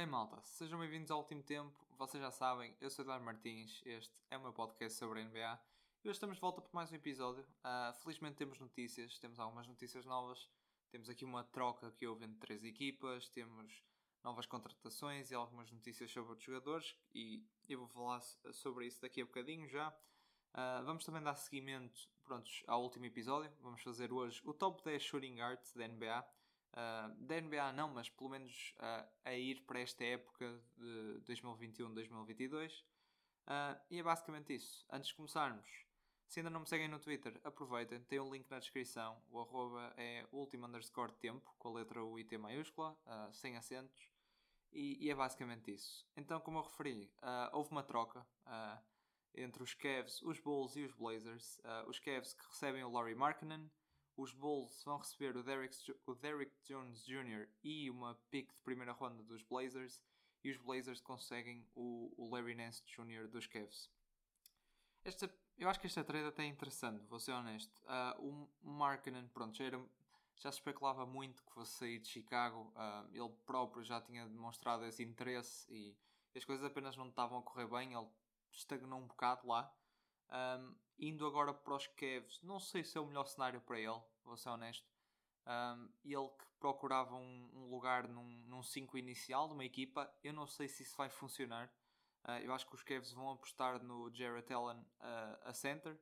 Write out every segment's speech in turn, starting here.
Bem, malta, sejam bem-vindos ao último tempo. Vocês já sabem, eu sou Eduardo Martins, este é o meu podcast sobre a NBA. E hoje estamos de volta para mais um episódio. Uh, felizmente temos notícias, temos algumas notícias novas. Temos aqui uma troca que houve entre três equipas, temos novas contratações e algumas notícias sobre outros jogadores. E eu vou falar sobre isso daqui a bocadinho já. Uh, vamos também dar seguimento prontos, ao último episódio. Vamos fazer hoje o top 10 shooting guards da NBA. Uh, da NBA não, mas pelo menos uh, a ir para esta época de 2021-2022. Uh, e é basicamente isso. Antes de começarmos, se ainda não me seguem no Twitter, aproveitem, tem um link na descrição. O arroba é último underscore tempo, com a letra U e T maiúscula, uh, sem acentos. E, e, é basicamente isso. Então, como eu referi, houve uma troca entre os Cavs, os Bulls e os Blazers. os Cavs que recebem o Laurie Markkinen os Bulls vão receber o Derrick, o Derrick Jones Jr. e uma pick de primeira ronda dos Blazers. E os Blazers conseguem o, o Larry Nance Jr. dos Cavs. Esta, eu acho que esta trade até é interessante, vou ser honesto. Uh, o Markkinen, pronto, já, era, já se especulava muito que fosse sair de Chicago. Uh, ele próprio já tinha demonstrado esse interesse e as coisas apenas não estavam a correr bem. Ele estagnou um bocado lá. Um, indo agora para os Cavs, não sei se é o melhor cenário para ele, vou ser honesto. Um, ele que procurava um, um lugar num 5 inicial de uma equipa, eu não sei se isso vai funcionar. Uh, eu acho que os Cavs vão apostar no Jarrett Allen uh, a center.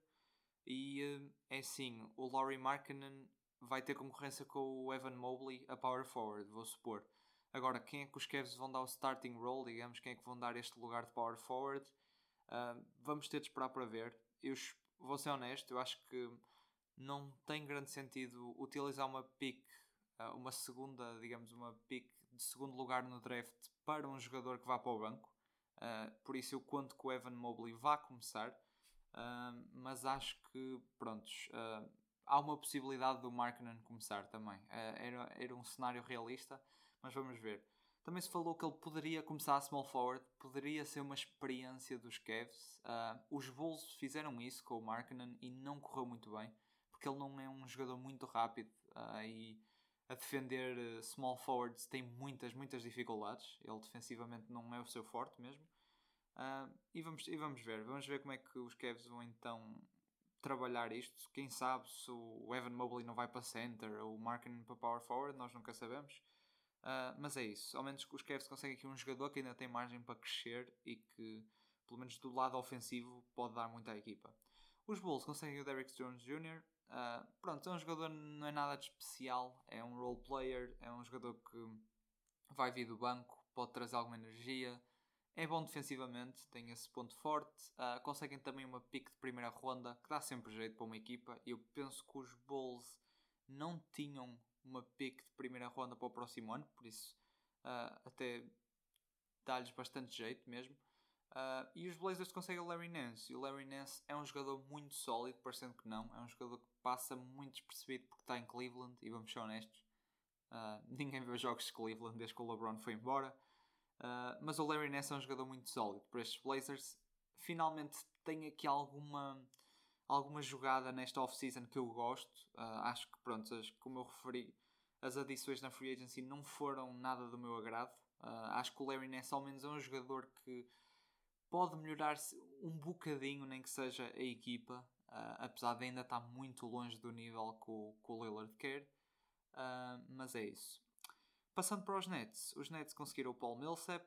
E uh, é sim, o Laurie Markkinen vai ter concorrência com o Evan Mobley a power forward, vou supor. Agora, quem é que os Cavs vão dar o starting role, digamos, quem é que vão dar este lugar de power forward? Vamos ter de esperar para ver. Eu vou ser honesto, eu acho que não tem grande sentido utilizar uma pick, uh, uma segunda, digamos, uma pick de segundo lugar no draft para um jogador que vá para o banco. Uh, por isso eu conto que o Evan Mobley vá começar, mas acho que, prontos, há uma possibilidade do Markkinen começar também. era, era um cenário realista, mas vamos ver. Também se falou que ele poderia começar a small forward, poderia ser uma experiência dos Cavs. Uh, os Bulls fizeram isso com o Markkinen e não correu muito bem, porque ele não é um jogador muito rápido uh, e a defender uh, small forwards tem muitas, muitas dificuldades. Ele defensivamente não é o seu forte mesmo. e, vamos, e vamos ver, vamos ver como é que os Cavs vão então trabalhar isto. Quem sabe se o Evan Mobley não vai para center ou o Markkinen para power forward, nós nunca sabemos. Uh, mas é isso. Ao menos os Cavs conseguem aqui um jogador que ainda tem margem para crescer e que, pelo menos do lado ofensivo, pode dar muito à equipa. Os Bulls conseguem o Derrick Jones Jr. Uh, ah, pronto, é um jogador não é nada de especial, é um role player, é um jogador que vai vir do banco, pode trazer alguma energia, é bom defensivamente, tem esse ponto forte. Uh, conseguem também uma pick de primeira ronda que dá sempre jeito para uma equipa. Eu penso que os Bulls não tinham uma pick de primeira ronda para o próximo ano, por isso uh, até dá-lhes bastante jeito mesmo. Uh, e os Blazers conseguem o Larry Nance. E o Larry Nance é um jogador muito sólido, parecendo que não. É um jogador que passa muito despercebido porque está em Cleveland. E vamos ser honestos, uh, ninguém vê os jogos de Cleveland desde que o LeBron foi embora. Mas o Larry Nance é um jogador muito sólido para estes Blazers. Finalmente tem aqui alguma alguma jogada nesta off-season que eu gosto. Uh, acho que, pronto, as, como eu referi, as adições na free agency não foram nada do meu agrado. Uh, acho que o Larry Ness, ao menos, é um jogador que pode melhorar um bocadinho, nem que seja a equipa, uh, apesar de ainda estar muito longe do nível que o, que o Lillard quer. mas é isso. Passando para os Nets, os Nets conseguiram o Paul Millsap.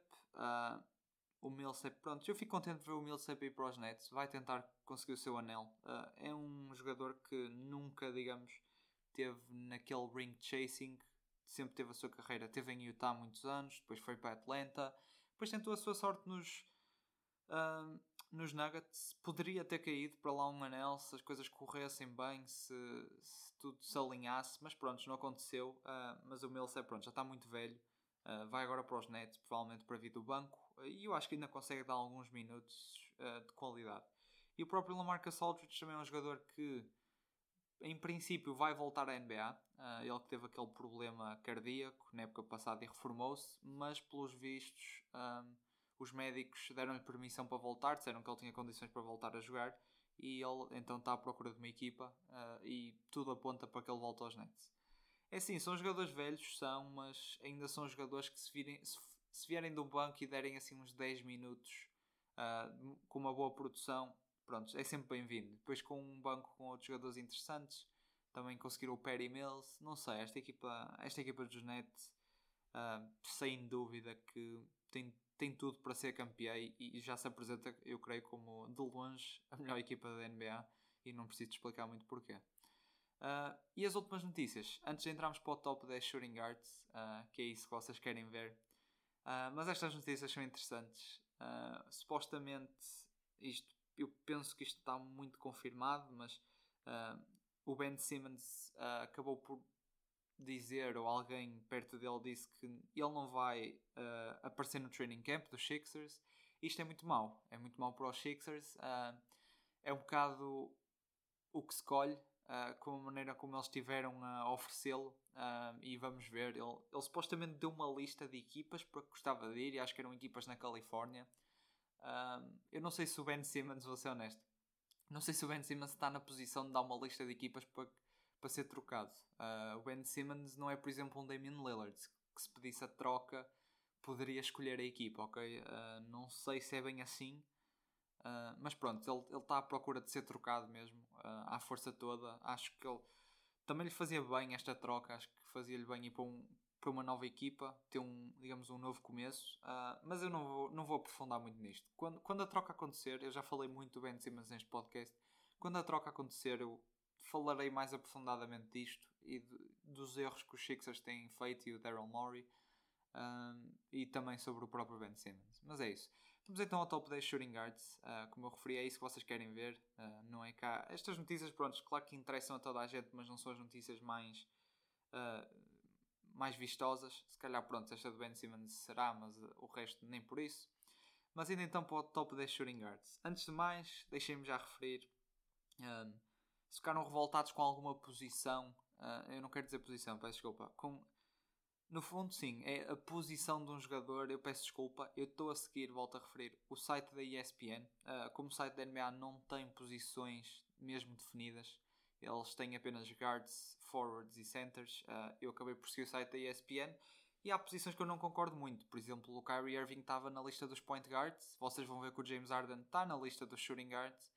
O Millsap, pronto, eu fico contente de ver o Millsap ir para os Nets, vai tentar conseguir o seu anel. Uh, é um jogador que nunca, digamos, teve naquele ring chasing, sempre teve a sua carreira, teve em Utah muitos anos, depois foi para Atlanta, depois tentou a sua sorte nos, uh, nos Nuggets, poderia ter caído para lá um anel se as coisas corressem bem, se, se tudo se alinhasse, mas pronto, não aconteceu. Uh, mas o Millsap, pronto, já está muito velho. Uh, vai agora para os Nets, provavelmente para vir do banco, e eu acho que ainda consegue dar alguns minutos uh, de qualidade. E o próprio Lamarcus Aldridge também é um jogador que, em princípio, vai voltar à NBA. Uh, ah, ele que teve aquele problema cardíaco na época passada e reformou-se, mas pelos vistos, um, os médicos deram-lhe permissão para voltar, disseram que ele tinha condições para voltar a jogar, e ele então está à procura de uma equipa, e tudo aponta para que ele volte aos Nets. É sim, são jogadores velhos, são, mas ainda são jogadores que se, virem, se se vierem do banco e derem assim uns 10 minutos uh, com uma boa produção, pronto, é sempre bem-vindo. Depois com um banco com outros jogadores interessantes, também conseguiram o Perry Mills, não sei, esta equipa, esta equipa dos Nets, uh, sem dúvida que tem, tem tudo para ser campeã e, e, já se apresenta, eu creio, como de longe a melhor equipa da NBA e não preciso explicar muito porquê. Uh, e as últimas notícias, antes de entrarmos para o top 10 shooting guards, que é isso que vocês querem ver, uh, mas estas notícias são interessantes. supostamente, isto, eu penso que isto está muito confirmado, mas o Ben Simmons acabou por dizer, ou alguém perto dele disse que ele não vai aparecer no training camp dos Sixers. Isto é muito mau, é muito mau para os Sixers. é um bocado o que se colhe uh, com a maneira como eles tiveram a oferecê-lo uh, e vamos ver. Ele, ele supostamente deu uma lista de equipas para que gostava de ir e acho que eram equipas na Califórnia. Uh, eu não sei se o Ben Simmons, vou ser honesto, não sei se o Ben Simmons está na posição de dar uma lista de equipas para, para ser trocado. o Ben Simmons não é, por exemplo, um Damian Lillard que se pedisse a troca poderia escolher a equipa, ok? não sei se é bem assim. Uh, mas pronto, ele está à procura de ser trocado mesmo, uh, à força toda. Acho que ele também lhe fazia bem esta troca, acho que fazia-lhe bem ir para, um, para uma nova equipa, ter um, digamos, um novo começo. Uh, mas eu não vou, não vou aprofundar muito nisto. Quando, quando a troca acontecer, eu já falei muito do Ben Simmons neste podcast, quando a troca acontecer, eu falarei mais aprofundadamente disto e de, dos erros que os Sixers têm feito e o Daryl Morey. e também sobre o próprio Ben Simmons. Mas é isso. Vamos então ao top 10 shooting guards. Uh, como eu referi, é isso que vocês querem ver. Uh, não é cá. Estas notícias, pronto, claro que interessam a toda a gente, mas não são as notícias mais, uh, mais vistosas. Se calhar, pronto, esta do Ben Simmons será, mas o resto nem por isso. Mas ainda então para o top 10 shooting guards. Antes de mais, deixem-me já referir. se ficaram revoltados com alguma posição, eu não quero dizer posição, peço desculpa, com no fundo, sim, é a posição de um jogador. Eu peço desculpa, eu estou a seguir, volto a referir, o site da ESPN. Uh, ah, como o site da NBA não tem posições mesmo definidas, eles têm apenas guards, forwards e centers. Uh, eu acabei por seguir o site da ESPN e há posições que eu não concordo muito. Por exemplo, o Kyrie Irving estava na lista dos point guards. Vocês vão ver que o James Harden está na lista dos shooting guards.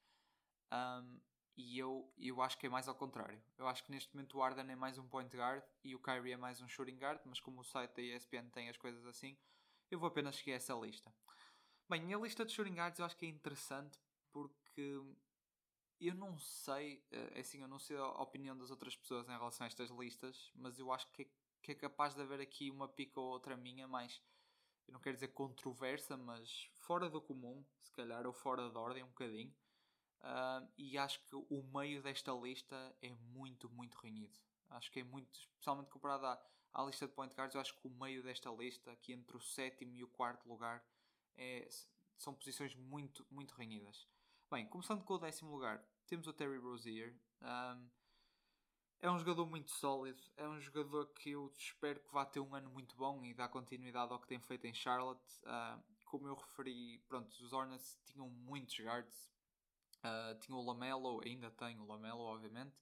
Um, e eu, eu acho que é mais ao contrário. Eu acho que neste momento o Arden é mais um point guard e o Kyrie é mais um shooting guard, mas como o site da ESPN tem as coisas assim, eu vou apenas seguir essa lista. Bem, a lista de shooting guards eu acho que é interessante porque eu não sei, eh, é assim, eu não sei a opinião das outras pessoas em relação a estas listas, mas eu acho que é, que é capaz de haver aqui uma pica ou outra minha mais, eu não quero dizer controversa, mas fora do comum, se calhar, ou fora da ordem um bocadinho. Uh, e acho que o meio desta lista é muito, muito reunido. Acho que é muito, especialmente comparado à, à lista de point guards, eu acho que o meio desta lista, aqui entre o sétimo e o quarto lugar, é, são posições muito, muito reunidas. Bem, começando com o décimo lugar, temos o Terry Rozier. Um, é um jogador muito sólido, é um jogador que eu espero que vá ter um ano muito bom e dar continuidade ao que tem feito em Charlotte. Uh, como eu referi, pronto, os Hornets tinham muitos guards, Uh, tinha o Lamelo, ainda tem o Lamelo, obviamente.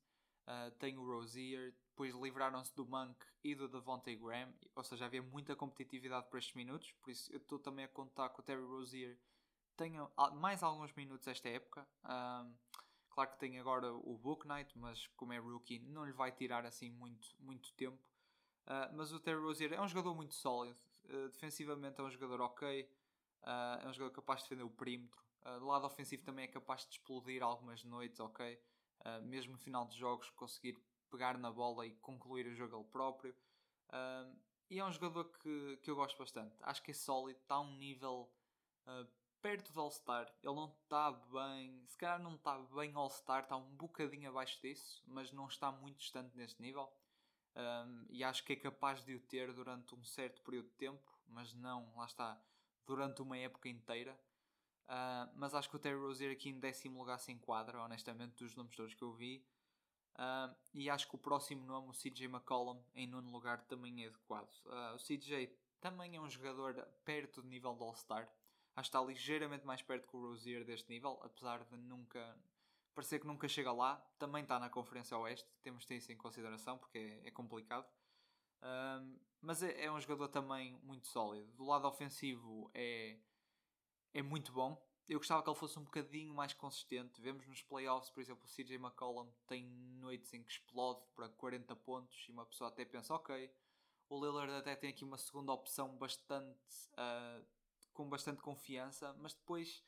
Uh, tem o Rozier. Depois livraram-se do Monk e do Devontae Graham. Ou seja, havia muita competitividade para estes minutos. Por isso, eu estou também a contar que o Terry Rozier tenha mais alguns minutos esta época. Um, claro que tem agora o Book Night, mas como é rookie, não lhe vai tirar assim muito, muito tempo. Uh, mas o Terry Rozier é um jogador muito sólido. Uh, defensivamente é um jogador ok. Uh, é um jogador capaz de defender o perímetro. Uh, do lado ofensivo também é capaz de explodir algumas noites, ok? Uh, mesmo no final de jogos conseguir pegar na bola e concluir o jogo ele próprio. Uh, e é um jogador que, que eu gosto bastante. Acho que é sólido, está a um nível perto do All-Star. Ele não está bem, se calhar não está bem All-Star, está um bocadinho abaixo disso, mas não está muito distante neste nível. Um, e acho que é capaz de o ter durante um certo período de tempo, mas não, lá está, durante uma época inteira. Uh, mas acho que o Terry Rozier aqui em décimo lugar se enquadra, honestamente, dos nomes todos que eu vi. Uh, e acho que o próximo nome, o CJ McCollum, em nono lugar, também é adequado. Uh, o CJ também é um jogador perto do nível do All-Star. Acho que está ligeiramente mais perto que o Rozier deste nível, apesar de nunca parecer que nunca chega lá. Também está na Conferência Oeste, temos de ter isso em consideração porque é, é complicado. Mas é, é, um jogador também muito sólido. Do lado ofensivo é, é muito bom. Eu gostava que ele fosse um bocadinho mais consistente. Vemos nos playoffs, por exemplo, o CJ McCollum tem noites em que explode para 40 pontos e uma pessoa até pensa, ok, o Lillard até tem aqui uma segunda opção bastante uh, com bastante confiança, mas depois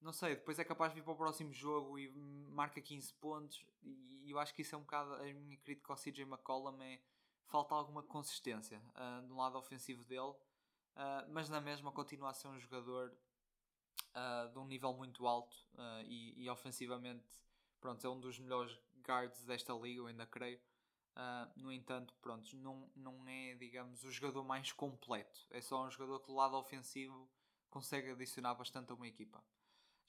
não sei, depois é capaz de vir para o próximo jogo e marca 15 pontos e eu acho que isso é um bocado a minha crítica ao CJ McCollum é falta alguma consistência uh, no lado ofensivo dele uh, mas na mesma continua a ser um jogador uh, de um nível muito alto e, e, ofensivamente pronto, é um dos melhores guards desta liga, eu ainda creio no entanto, pronto, não, não é digamos o jogador mais completo é só um jogador que do lado ofensivo consegue adicionar bastante a uma equipa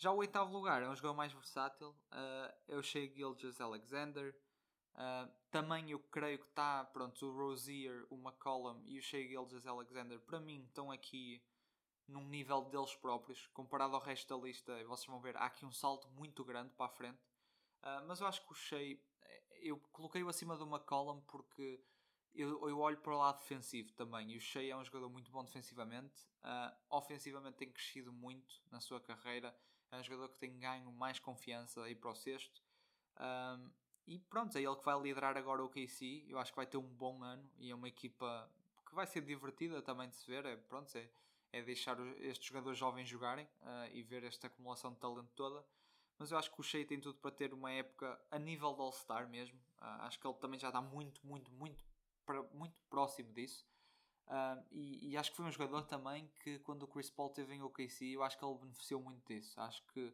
já o oitavo lugar é um jogador mais versátil. Uh, é o Shea Gilgis Alexander. Uh, também eu creio que está, pronto, o Rozier, o McCollum e o Shea Gilgis Alexander, para mim, estão aqui num nível deles próprios. Comparado ao resto da lista, vocês vão ver, há aqui um salto muito grande para a frente. Uh, mas eu acho que o Shea, eu coloquei-o acima do McCollum porque eu, eu, olho para o lado defensivo também. E o Shea é um jogador muito bom defensivamente. Uh, ofensivamente tem crescido muito na sua carreira é um jogador que tem ganho mais confiança aí para o sexto. Um, e pronto, é ele que vai liderar agora o KC. Eu acho que vai ter um bom ano e é uma equipa que vai ser divertida também de se ver. É, pronto, é, é deixar estes jogadores jovens jogarem uh, e ver esta acumulação de talento toda. Mas eu acho que o Shea tem tudo para ter uma época a nível de All-Star mesmo. Uh, acho que ele também já está muito, muito, muito, muito próximo disso. Uh, e, e, acho que foi um jogador também que quando o Chris Paul teve em OKC, eu acho que ele beneficiou muito disso. Acho que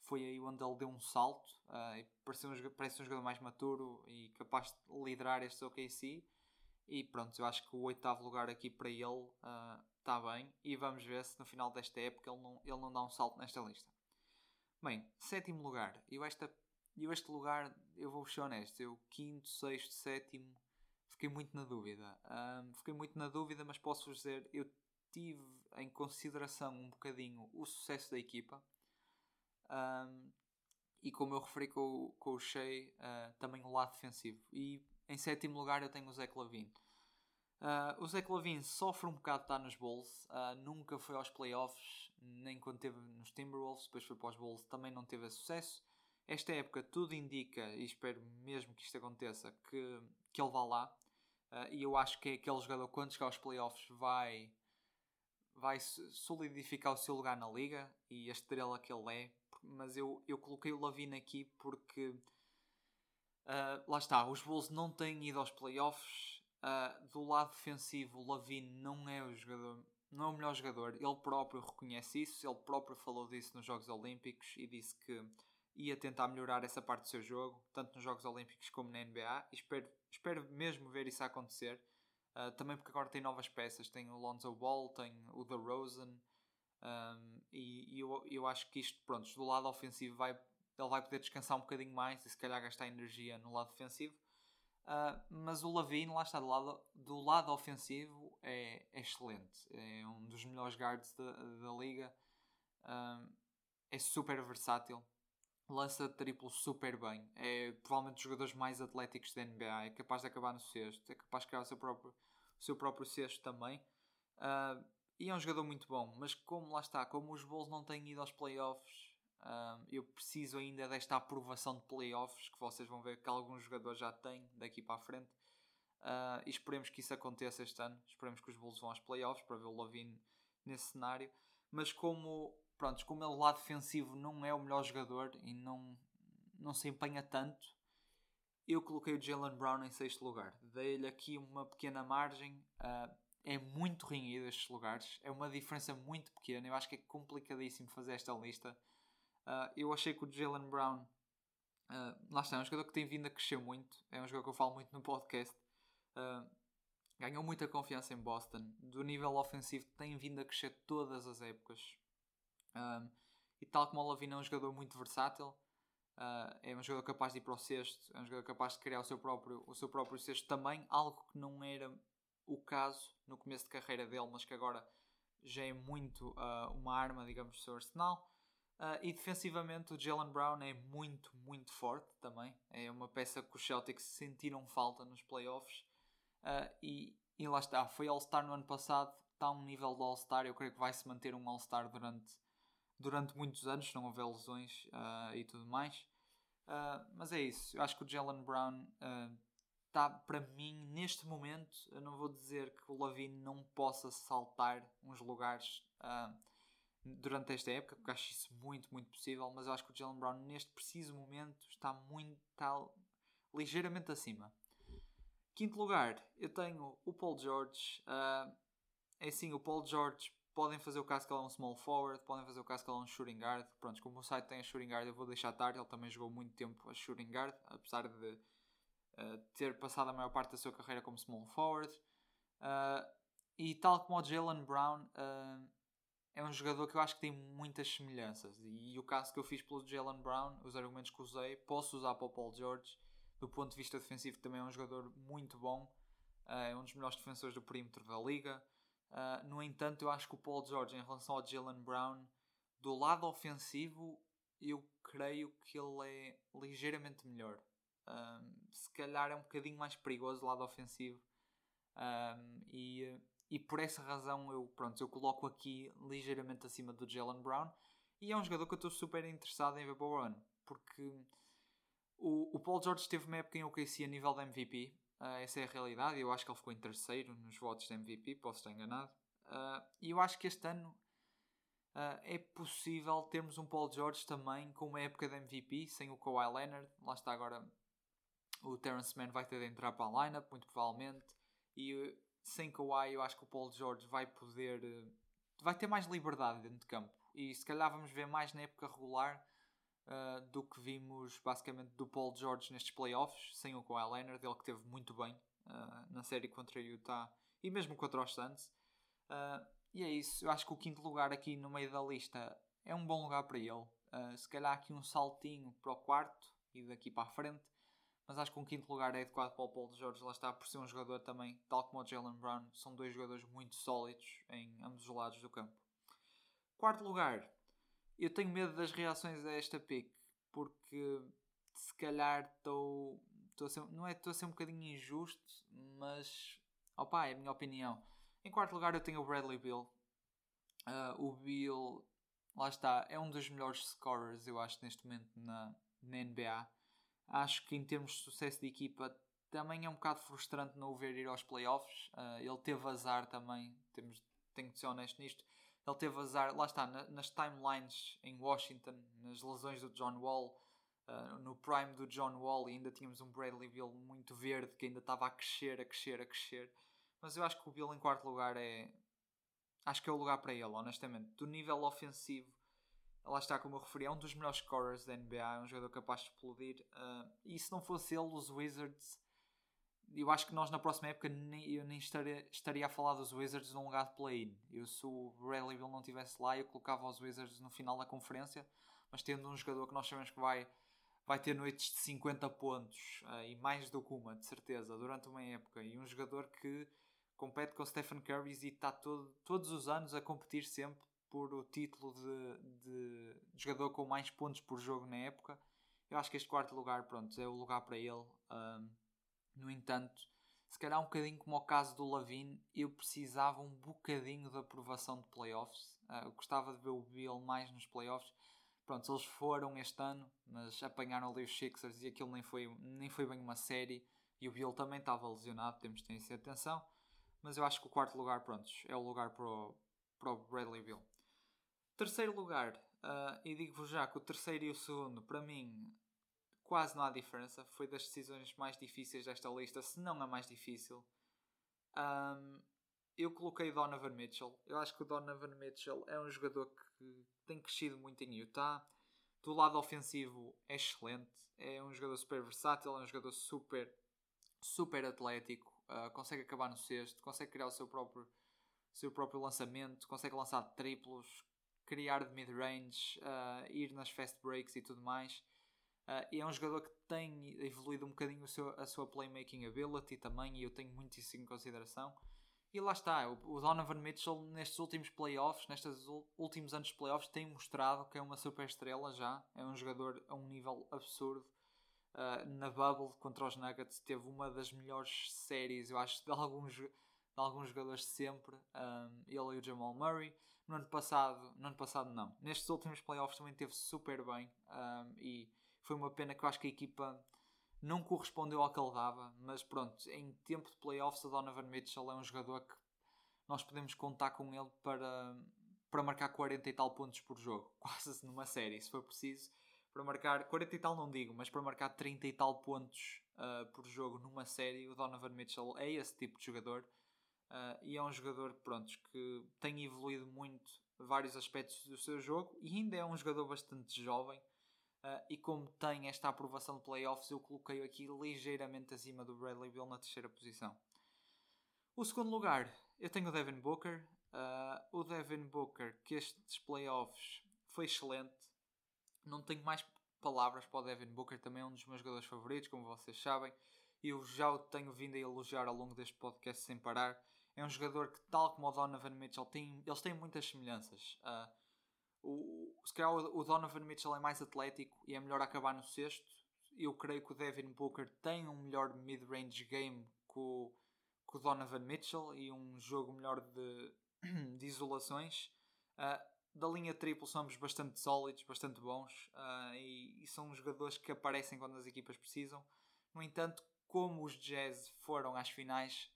foi aí onde ele deu um salto e parece um, parece um jogador mais maturo e capaz de liderar este OKC. E pronto, eu acho que o oitavo lugar aqui para ele está uh, bem. E vamos ver se no final desta época ele não, ele não dá um salto nesta lista. Bem, sétimo lugar. Eu, esta, eu este lugar, eu vou ser honesto, eu quinto, sexto, sétimo fiquei muito na dúvida. Um, fiquei muito na dúvida, mas posso dizer, eu tive em consideração um bocadinho o sucesso da equipa. Um, e como eu referi com, com o Shea, uh, também o lado defensivo. E em sétimo lugar eu tenho o Zé Clavin. Uh, o Zé Clavin sofre um bocado de estar nos Bulls, uh, nunca foi aos playoffs, nem quando esteve nos Timberwolves, depois foi para os Bulls, também não teve sucesso. Esta época tudo indica, e espero mesmo que isto aconteça, que, que ele vá lá. Uh, e eu acho que é aquele jogador, quando chegar aos playoffs, vai, vai solidificar o seu lugar na liga e a estrela que ele é. Mas eu, eu coloquei o Lavine aqui porque uh, lá está, os Bulls não têm ido aos playoffs. Uh, do lado defensivo, o Lavine não é o jogador, não é o melhor jogador. Ele próprio reconhece isso, ele próprio falou disso nos Jogos Olímpicos e disse que ia tentar melhorar essa parte do seu jogo, tanto nos Jogos Olímpicos como na NBA. E espero, espero mesmo ver isso acontecer. Uh, também porque agora tem novas peças. Tem o Lonzo Ball, tem o The Rosen. Um, e, e eu, eu acho que isto, pronto, do lado ofensivo vai, ele vai poder descansar um bocadinho mais e se calhar gastar energia no lado defensivo. Uh, mas o Lavine, lá está, do lado, do lado ofensivo, é, é excelente. É um dos melhores guards da, da liga. Um, é super versátil lança triplo super bem. É provavelmente dos jogadores mais atléticos da NBA. É capaz de acabar no sexto. É capaz de criar o seu próprio, o seu próprio sexto também. Uh, e é um jogador muito bom. Mas como lá está, como os Bulls não têm ido aos playoffs, uh, eu preciso ainda desta aprovação de playoffs que vocês vão ver que alguns jogadores já têm daqui para a frente. Uh, e esperemos que isso aconteça este ano. Esperemos que os Bulls vão aos playoffs para ver o Lavine nesse cenário. Mas como pronto, como ele lá defensivo não é o melhor jogador e não, não se empenha tanto, eu coloquei o Jalen Brown em sexto lugar. Dei-lhe aqui uma pequena margem. Uh, é muito renhido estes lugares. É uma diferença muito pequena. Eu acho que é complicadíssimo fazer esta lista. Uh, eu achei que o Jalen Brown, uh, lá está, é um jogador que tem vindo a crescer muito. É um jogador que eu falo muito no podcast. ganhou muita confiança em Boston. Do nível ofensivo tem vindo a crescer todas as épocas. Um, e tal como o Lavina é um jogador muito versátil, uh, é um jogador capaz de ir para o sexto, é um jogador capaz de criar o seu próprio, o seu próprio sexto também, algo que não era o caso no começo de carreira dele, mas que agora já é muito uh, uma arma, digamos, do seu arsenal. Uh, e defensivamente o Jalen Brown é muito, muito forte também. É uma peça que os Celtics sentiram falta nos playoffs. Uh, e, e lá está, foi All-Star no ano passado, está um nível de All-Star, eu creio que vai se manter um All-Star durante, durante muitos anos, se não houver lesões uh, e tudo mais. Mas é isso, eu acho que o Jalen Brown está, para mim, neste momento, eu não vou dizer que o Lavine não possa saltar uns lugares durante esta época, porque acho isso muito, muito possível, mas eu acho que o Jalen Brown, neste preciso momento, está muito, está ligeiramente acima. Quinto lugar, eu tenho o Paul George. Uh, é assim, o Paul George podem fazer o caso que ele é um small forward, podem fazer o caso que ele é um shooting guard. Pronto, como o site tem a shooting guard, eu vou deixar tarde. Ele também jogou muito tempo a shooting guard, apesar de uh, ter passado a maior parte da sua carreira como small forward. Uh, e tal como o Jalen Brown, uh, é um jogador que eu acho que tem muitas semelhanças. E, e o caso que eu fiz pelo Jalen Brown, os argumentos que usei, posso usar para o Paul George do ponto de vista defensivo também é um jogador muito bom, eh, é um dos melhores defensores do perímetro da liga. Uh, no entanto, eu acho que o Paul George, em relação ao Jalen Brown, do lado ofensivo, eu creio que ele é ligeiramente melhor. Um, se calhar é um bocadinho mais perigoso do lado ofensivo. Um, e, e por essa razão eu, pronto, eu coloco aqui ligeiramente acima do Jalen Brown. E é um jogador que eu estou super interessado em ver para o ano. Porque o, o Paul George teve uma época em OKC a nível de MVP. Uh, ah, essa é a realidade. Eu acho que ele ficou em terceiro nos votos de MVP, posso estar enganado. Uh, e eu acho que este ano uh, é possível termos um Paul George também com uma época de MVP, sem o Kawhi Leonard. Lá está agora o Terence Mann vai ter de entrar para a lineup, muito provavelmente. E sem Kawhi, eu acho que o Paul George vai poder. vai ter mais liberdade dentro de campo. E se calhar vamos ver mais na época regular uh, do que vimos basicamente do Paul George nestes playoffs, sem o Kawhi Leonard, ele que teve muito bem uh, na série contra Utah e mesmo contra os Suns. Uh, e é isso, eu acho que o quinto lugar aqui no meio da lista é um bom lugar para ele. se calhar aqui um saltinho para o quarto e daqui para a frente, mas acho que um quinto lugar é adequado para o Paul George, lá está, por ser um jogador também, tal como o Jalen Brown, são dois jogadores muito sólidos em ambos os lados do campo. Quarto lugar, eu tenho medo das reações a esta pick, porque se calhar estou. Não é estou a ser um bocadinho injusto, mas. Opa, é a minha opinião. Em quarto lugar, eu tenho o Bradley Bill. Uh, o Bill, lá está, é um dos melhores scorers, eu acho, neste momento na, na NBA. Acho que em termos de sucesso de equipa, também é um bocado frustrante não o ver ir aos playoffs. Uh, ele teve azar também, temos, tenho de ser honesto nisto ele teve azar, lá está, na, nas timelines em Washington, nas lesões do John Wall, uh, no prime do John Wall, e ainda tínhamos um Bradley Bill muito verde que ainda estava a crescer, a crescer, a crescer. Mas eu acho que o Bill em quarto lugar é. Acho que é o lugar para ele, honestamente. Do nível ofensivo, lá está, como eu referi, é um dos melhores scorers da NBA, é um jogador capaz de explodir. Uh, e se não fosse ele, os Wizards eu acho que nós na próxima época nem, eu nem estaria, estaria a falar dos Wizards num lugar de play-in. Eu, se o Bradley Bill não estivesse lá, eu colocava os Wizards no final da conferência, mas tendo um jogador que nós sabemos que vai, vai ter noites de 50 pontos uh, e mais do que uma, de certeza, durante uma época, e um jogador que compete com o Stephen Curry e está todo, todos os anos a competir sempre por o título de, de, jogador com mais pontos por jogo na época. Eu acho que este quarto lugar, pronto, é o lugar para ele. Um, no entanto, se calhar um bocadinho como o caso do Lavine, eu precisava um bocadinho de aprovação de playoffs. Uh, eu gostava de ver o Bill mais nos playoffs. Pronto, eles foram este ano, mas apanharam ali os Sixers e aquilo nem foi, nem foi bem uma série. E o Bill também estava lesionado, temos de ter isso atenção. Mas eu acho que o quarto lugar, pronto, é o lugar para o, para o Bradley Bill. Terceiro lugar, uh, e digo-vos já que o terceiro e o segundo, para mim, quase não há diferença. Foi das decisões mais difíceis desta lista, se não a mais difícil. Um, eu coloquei Donovan Mitchell. Eu acho que o Donovan Mitchell é um jogador que tem crescido muito em Utah. Do lado ofensivo é excelente. É um jogador super versátil, é um jogador super, super atlético. Uh, consegue acabar no sexto, consegue criar o seu próprio, seu próprio lançamento, consegue lançar triplos, criar de mid-range, uh, ir nas fast breaks e tudo mais. Uh, e é um jogador que tem evoluído um bocadinho o seu, a sua playmaking ability também, e eu tenho muito isso em consideração. E lá está, o Donovan Mitchell nestes últimos playoffs, nestes últimos anos de playoffs, tem mostrado que é uma super estrela já, é um jogador a um nível absurdo. uh, na Bubble contra os Nuggets teve uma das melhores séries, eu acho, de alguns, alguns jogadores sempre. Um, ele e o Jamal Murray. No ano passado, no ano passado não. Nestes últimos playoffs também teve super bem um, e foi uma pena que eu acho que a equipa não correspondeu ao que ele dava, mas pronto, em tempo de playoffs o Donovan Mitchell é um jogador que nós podemos contar com ele para, para marcar 40 e tal pontos por jogo, quase numa série, se for preciso, para marcar 40 e tal não digo, mas para marcar 30 e tal pontos uh, por jogo numa série, o Donovan Mitchell é esse tipo de jogador uh, e é um jogador pronto, que tem evoluído muito vários aspectos do seu jogo e ainda é um jogador bastante jovem. Uh, e como tem esta aprovação de playoffs, eu coloquei aqui ligeiramente acima do Bradley Bill na terceira posição. O segundo lugar, eu tenho o Devin Booker. Uh, o Devin Booker, que estes playoffs foi excelente. Não tenho mais palavras para o Devin Booker, também é um dos meus jogadores favoritos, como vocês sabem. Eu já o tenho vindo a elogiar ao longo deste podcast sem parar. É um jogador que, tal como o Donovan Mitchell, tem, eles têm muitas semelhanças. Uh, o, se calhar o Donovan Mitchell é mais atlético e é melhor acabar no sexto. Eu creio que o Devin Booker tem um melhor mid-range game que o, que o Donovan Mitchell e um jogo melhor de, de isolações. Uh, da linha triplo somos bastante sólidos, bastante bons uh, e, e, são jogadores que aparecem quando as equipas precisam. No entanto, como os Jazz foram às finais,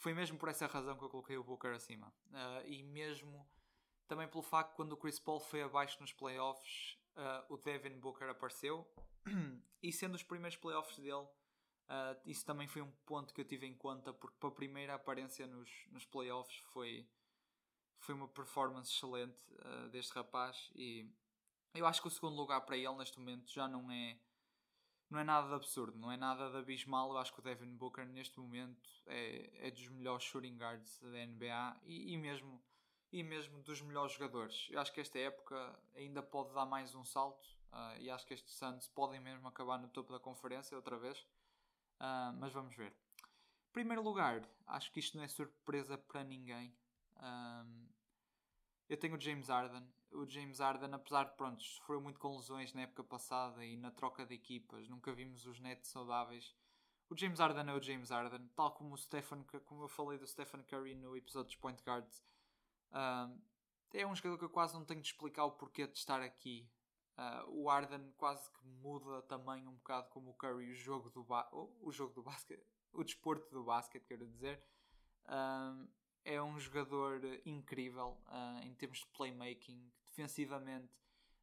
foi mesmo por essa razão que eu coloquei o Booker acima. Uh, e mesmo também pelo facto que quando o Chris Paul foi abaixo nos playoffs, uh, o Devin Booker apareceu. e sendo os primeiros playoffs dele, uh, isso também foi um ponto que eu tive em conta, porque para a primeira aparência nos, nos playoffs foi, foi uma performance excelente deste rapaz. E eu acho que o segundo lugar para ele neste momento já não é não é nada de absurdo, não é nada de abismal. Eu acho que o Devin Booker neste momento é, é dos melhores shooting guards da NBA e, e, mesmo, e mesmo dos melhores jogadores. Eu acho que esta época ainda pode dar mais um salto uh, e acho que estes Suns podem mesmo acabar no topo da conferência outra vez. Uh, mas vamos ver. Primeiro lugar, acho que isto não é surpresa para ninguém. Um, ah, eu tenho o James Harden o James Harden, apesar de pronto, sofreu muito com lesões na época passada e na troca de equipas, nunca vimos os Nets saudáveis. O James Harden é o James Harden, tal como o Stephen, como eu falei do Stephen Curry no episódio dos Point Guards. Uh, é um jogador que eu quase não tenho de explicar o porquê de estar aqui. Uh, o Harden quase que muda também um bocado como o Curry o jogo do, o jogo do basquete, o desporto do basquete, quero dizer. Uh, é um jogador incrível uh, em termos de playmaking, defensivamente.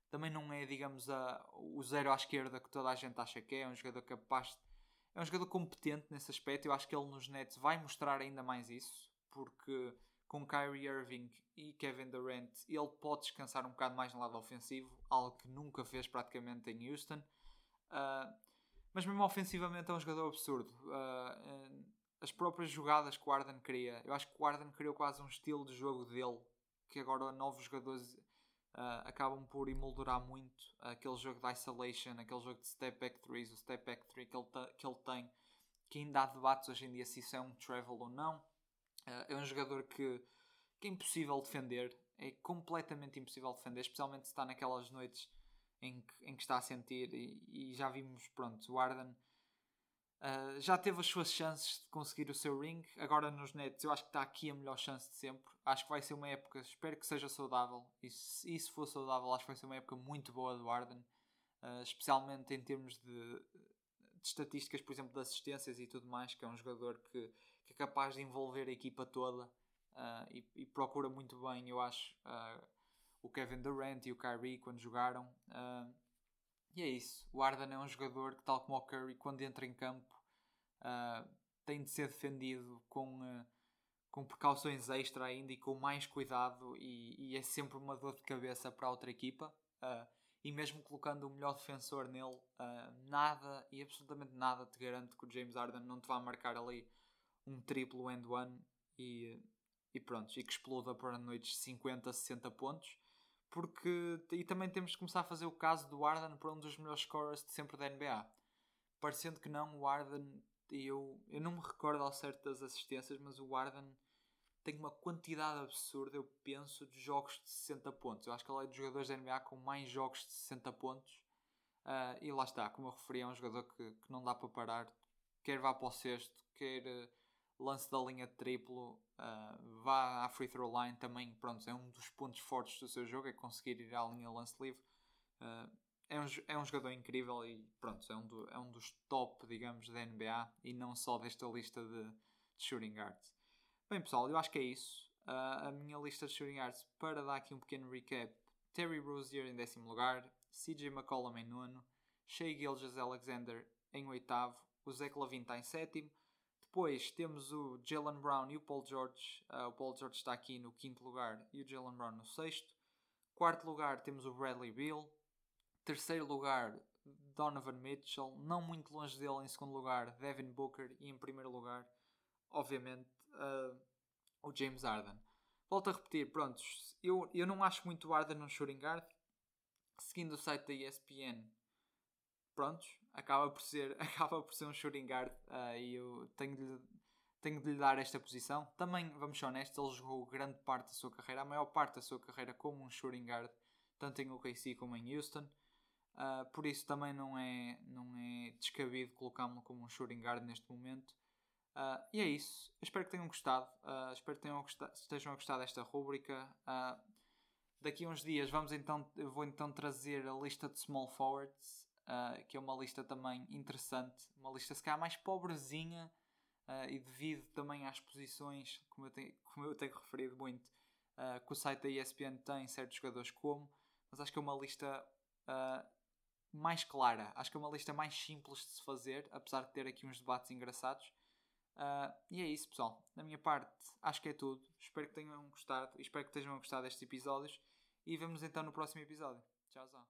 Também não é, digamos, a, o zero à esquerda que toda a gente acha que é. É um jogador capaz. É um jogador competente nesse aspecto. Eu acho que ele nos Nets vai mostrar ainda mais isso, porque com Kyrie Irving e Kevin Durant ele pode descansar um bocado mais no lado ofensivo, algo que nunca fez praticamente em Houston. Uh, mas mesmo ofensivamente é um jogador absurdo. Uh, as próprias jogadas que o Arden cria. Eu acho que o Arden criou quase um estilo de jogo dele que agora novos jogadores uh, acabam por emoldurar muito aquele jogo de isolation, aquele jogo de step back threes, o step back three que ele, que ele tem, que ainda há debates hoje em dia se isso é um travel ou não. Uh, é um jogador que, que é impossível defender, é completamente impossível defender, especialmente se está naquelas noites em que, em que está a sentir. E, e já vimos, pronto, o Arden Uh, já teve as suas chances de conseguir o seu ring. Agora nos Nets, eu acho que está aqui a melhor chance de sempre. Acho que vai ser uma época, espero que seja saudável. E se, e se for saudável, acho que vai ser uma época muito boa do Arden, uh, especialmente em termos de, de, estatísticas, por exemplo, de assistências e tudo mais. Que é um jogador que, que é capaz de envolver a equipa toda uh, e, e, procura muito bem, eu acho, o Kevin Durant e o Kyrie quando jogaram. E é isso. O Arden é um jogador que, tal como o Curry, quando entra em campo, uh, tem de ser defendido com, uh, com precauções extra ainda e com mais cuidado. E, e, é sempre uma dor de cabeça para a outra equipa. Uh, e mesmo colocando o melhor defensor nele, nada e absolutamente nada te garante que o James Harden não te vá marcar ali um triplo end one e, e pronto, e que exploda para noites 50, 60 pontos porque e também temos de começar a fazer o caso do Arden para um dos melhores scorers de sempre da NBA. Parecendo que não, o Arden, eu, eu não me recordo ao certo das assistências, mas o Arden tem uma quantidade absurda, eu penso, de jogos de 60 pontos. Eu acho que ele é dos jogadores da NBA com mais jogos de 60 pontos. Uh, e lá está, como eu referi, é um jogador que, que não dá para parar, quer vá para o sexto, quer lance da linha de triplo, uh, vá à free throw line, também pronto, é um dos pontos fortes do seu jogo, é conseguir ir à linha lance livre. é, um, é um jogador incrível e pronto, é um, do, é um dos top, digamos, da NBA e não só desta lista de, de shooting guards. Bem pessoal, eu acho que é isso. a minha lista de shooting guards, para dar aqui um pequeno recap, Terry Rozier em décimo lugar, CJ McCollum em nono, Shea Gilgis Alexander em oitavo, o Zach Lavin está em sétimo. Depois temos o Jalen Brown e o Paul George. Uh, o Paul George está aqui no quinto lugar e o Jalen Brown no sexto. Quarto lugar temos o Bradley Beal. Terceiro lugar, Donovan Mitchell. Não muito longe dele em segundo lugar, Devin Booker. E em primeiro lugar, obviamente, uh, o James Harden. Volto a repetir, prontos, eu, eu não acho muito o Harden no shooting guard seguindo o site da ESPN, prontos, acaba por ser, acaba por ser um shooting guard uh, e eu tenho de, lhe, tenho de lhe dar esta posição. Também, vamos ser honestos, ele jogou grande parte da sua carreira, a maior parte da sua carreira como um shooting guard, tanto em OKC como em Houston. Uh, por isso também não é, não é descabido colocá-lo como um shooting guard neste momento. Uh, e é isso. espero que tenham gostado. Espero que tenham gostado, estejam a gostar desta rúbrica. Daqui a uns dias vamos então, vou então trazer a lista de small forwards, uh, que é uma lista também interessante, uma lista se calhar mais pobrezinha uh, e devido também às posições, como eu tenho, como eu tenho referido muito, uh, que o site da ESPN tem certos jogadores como, mas acho que é uma lista mais clara, acho que é uma lista mais simples de se fazer, apesar de ter aqui uns debates engraçados. Uh, e é isso, pessoal. Da minha parte, acho que é tudo. Espero que tenham gostado. Espero que tenham gostado destes episódios. E vemos então no próximo episódio. Tchau, tchau.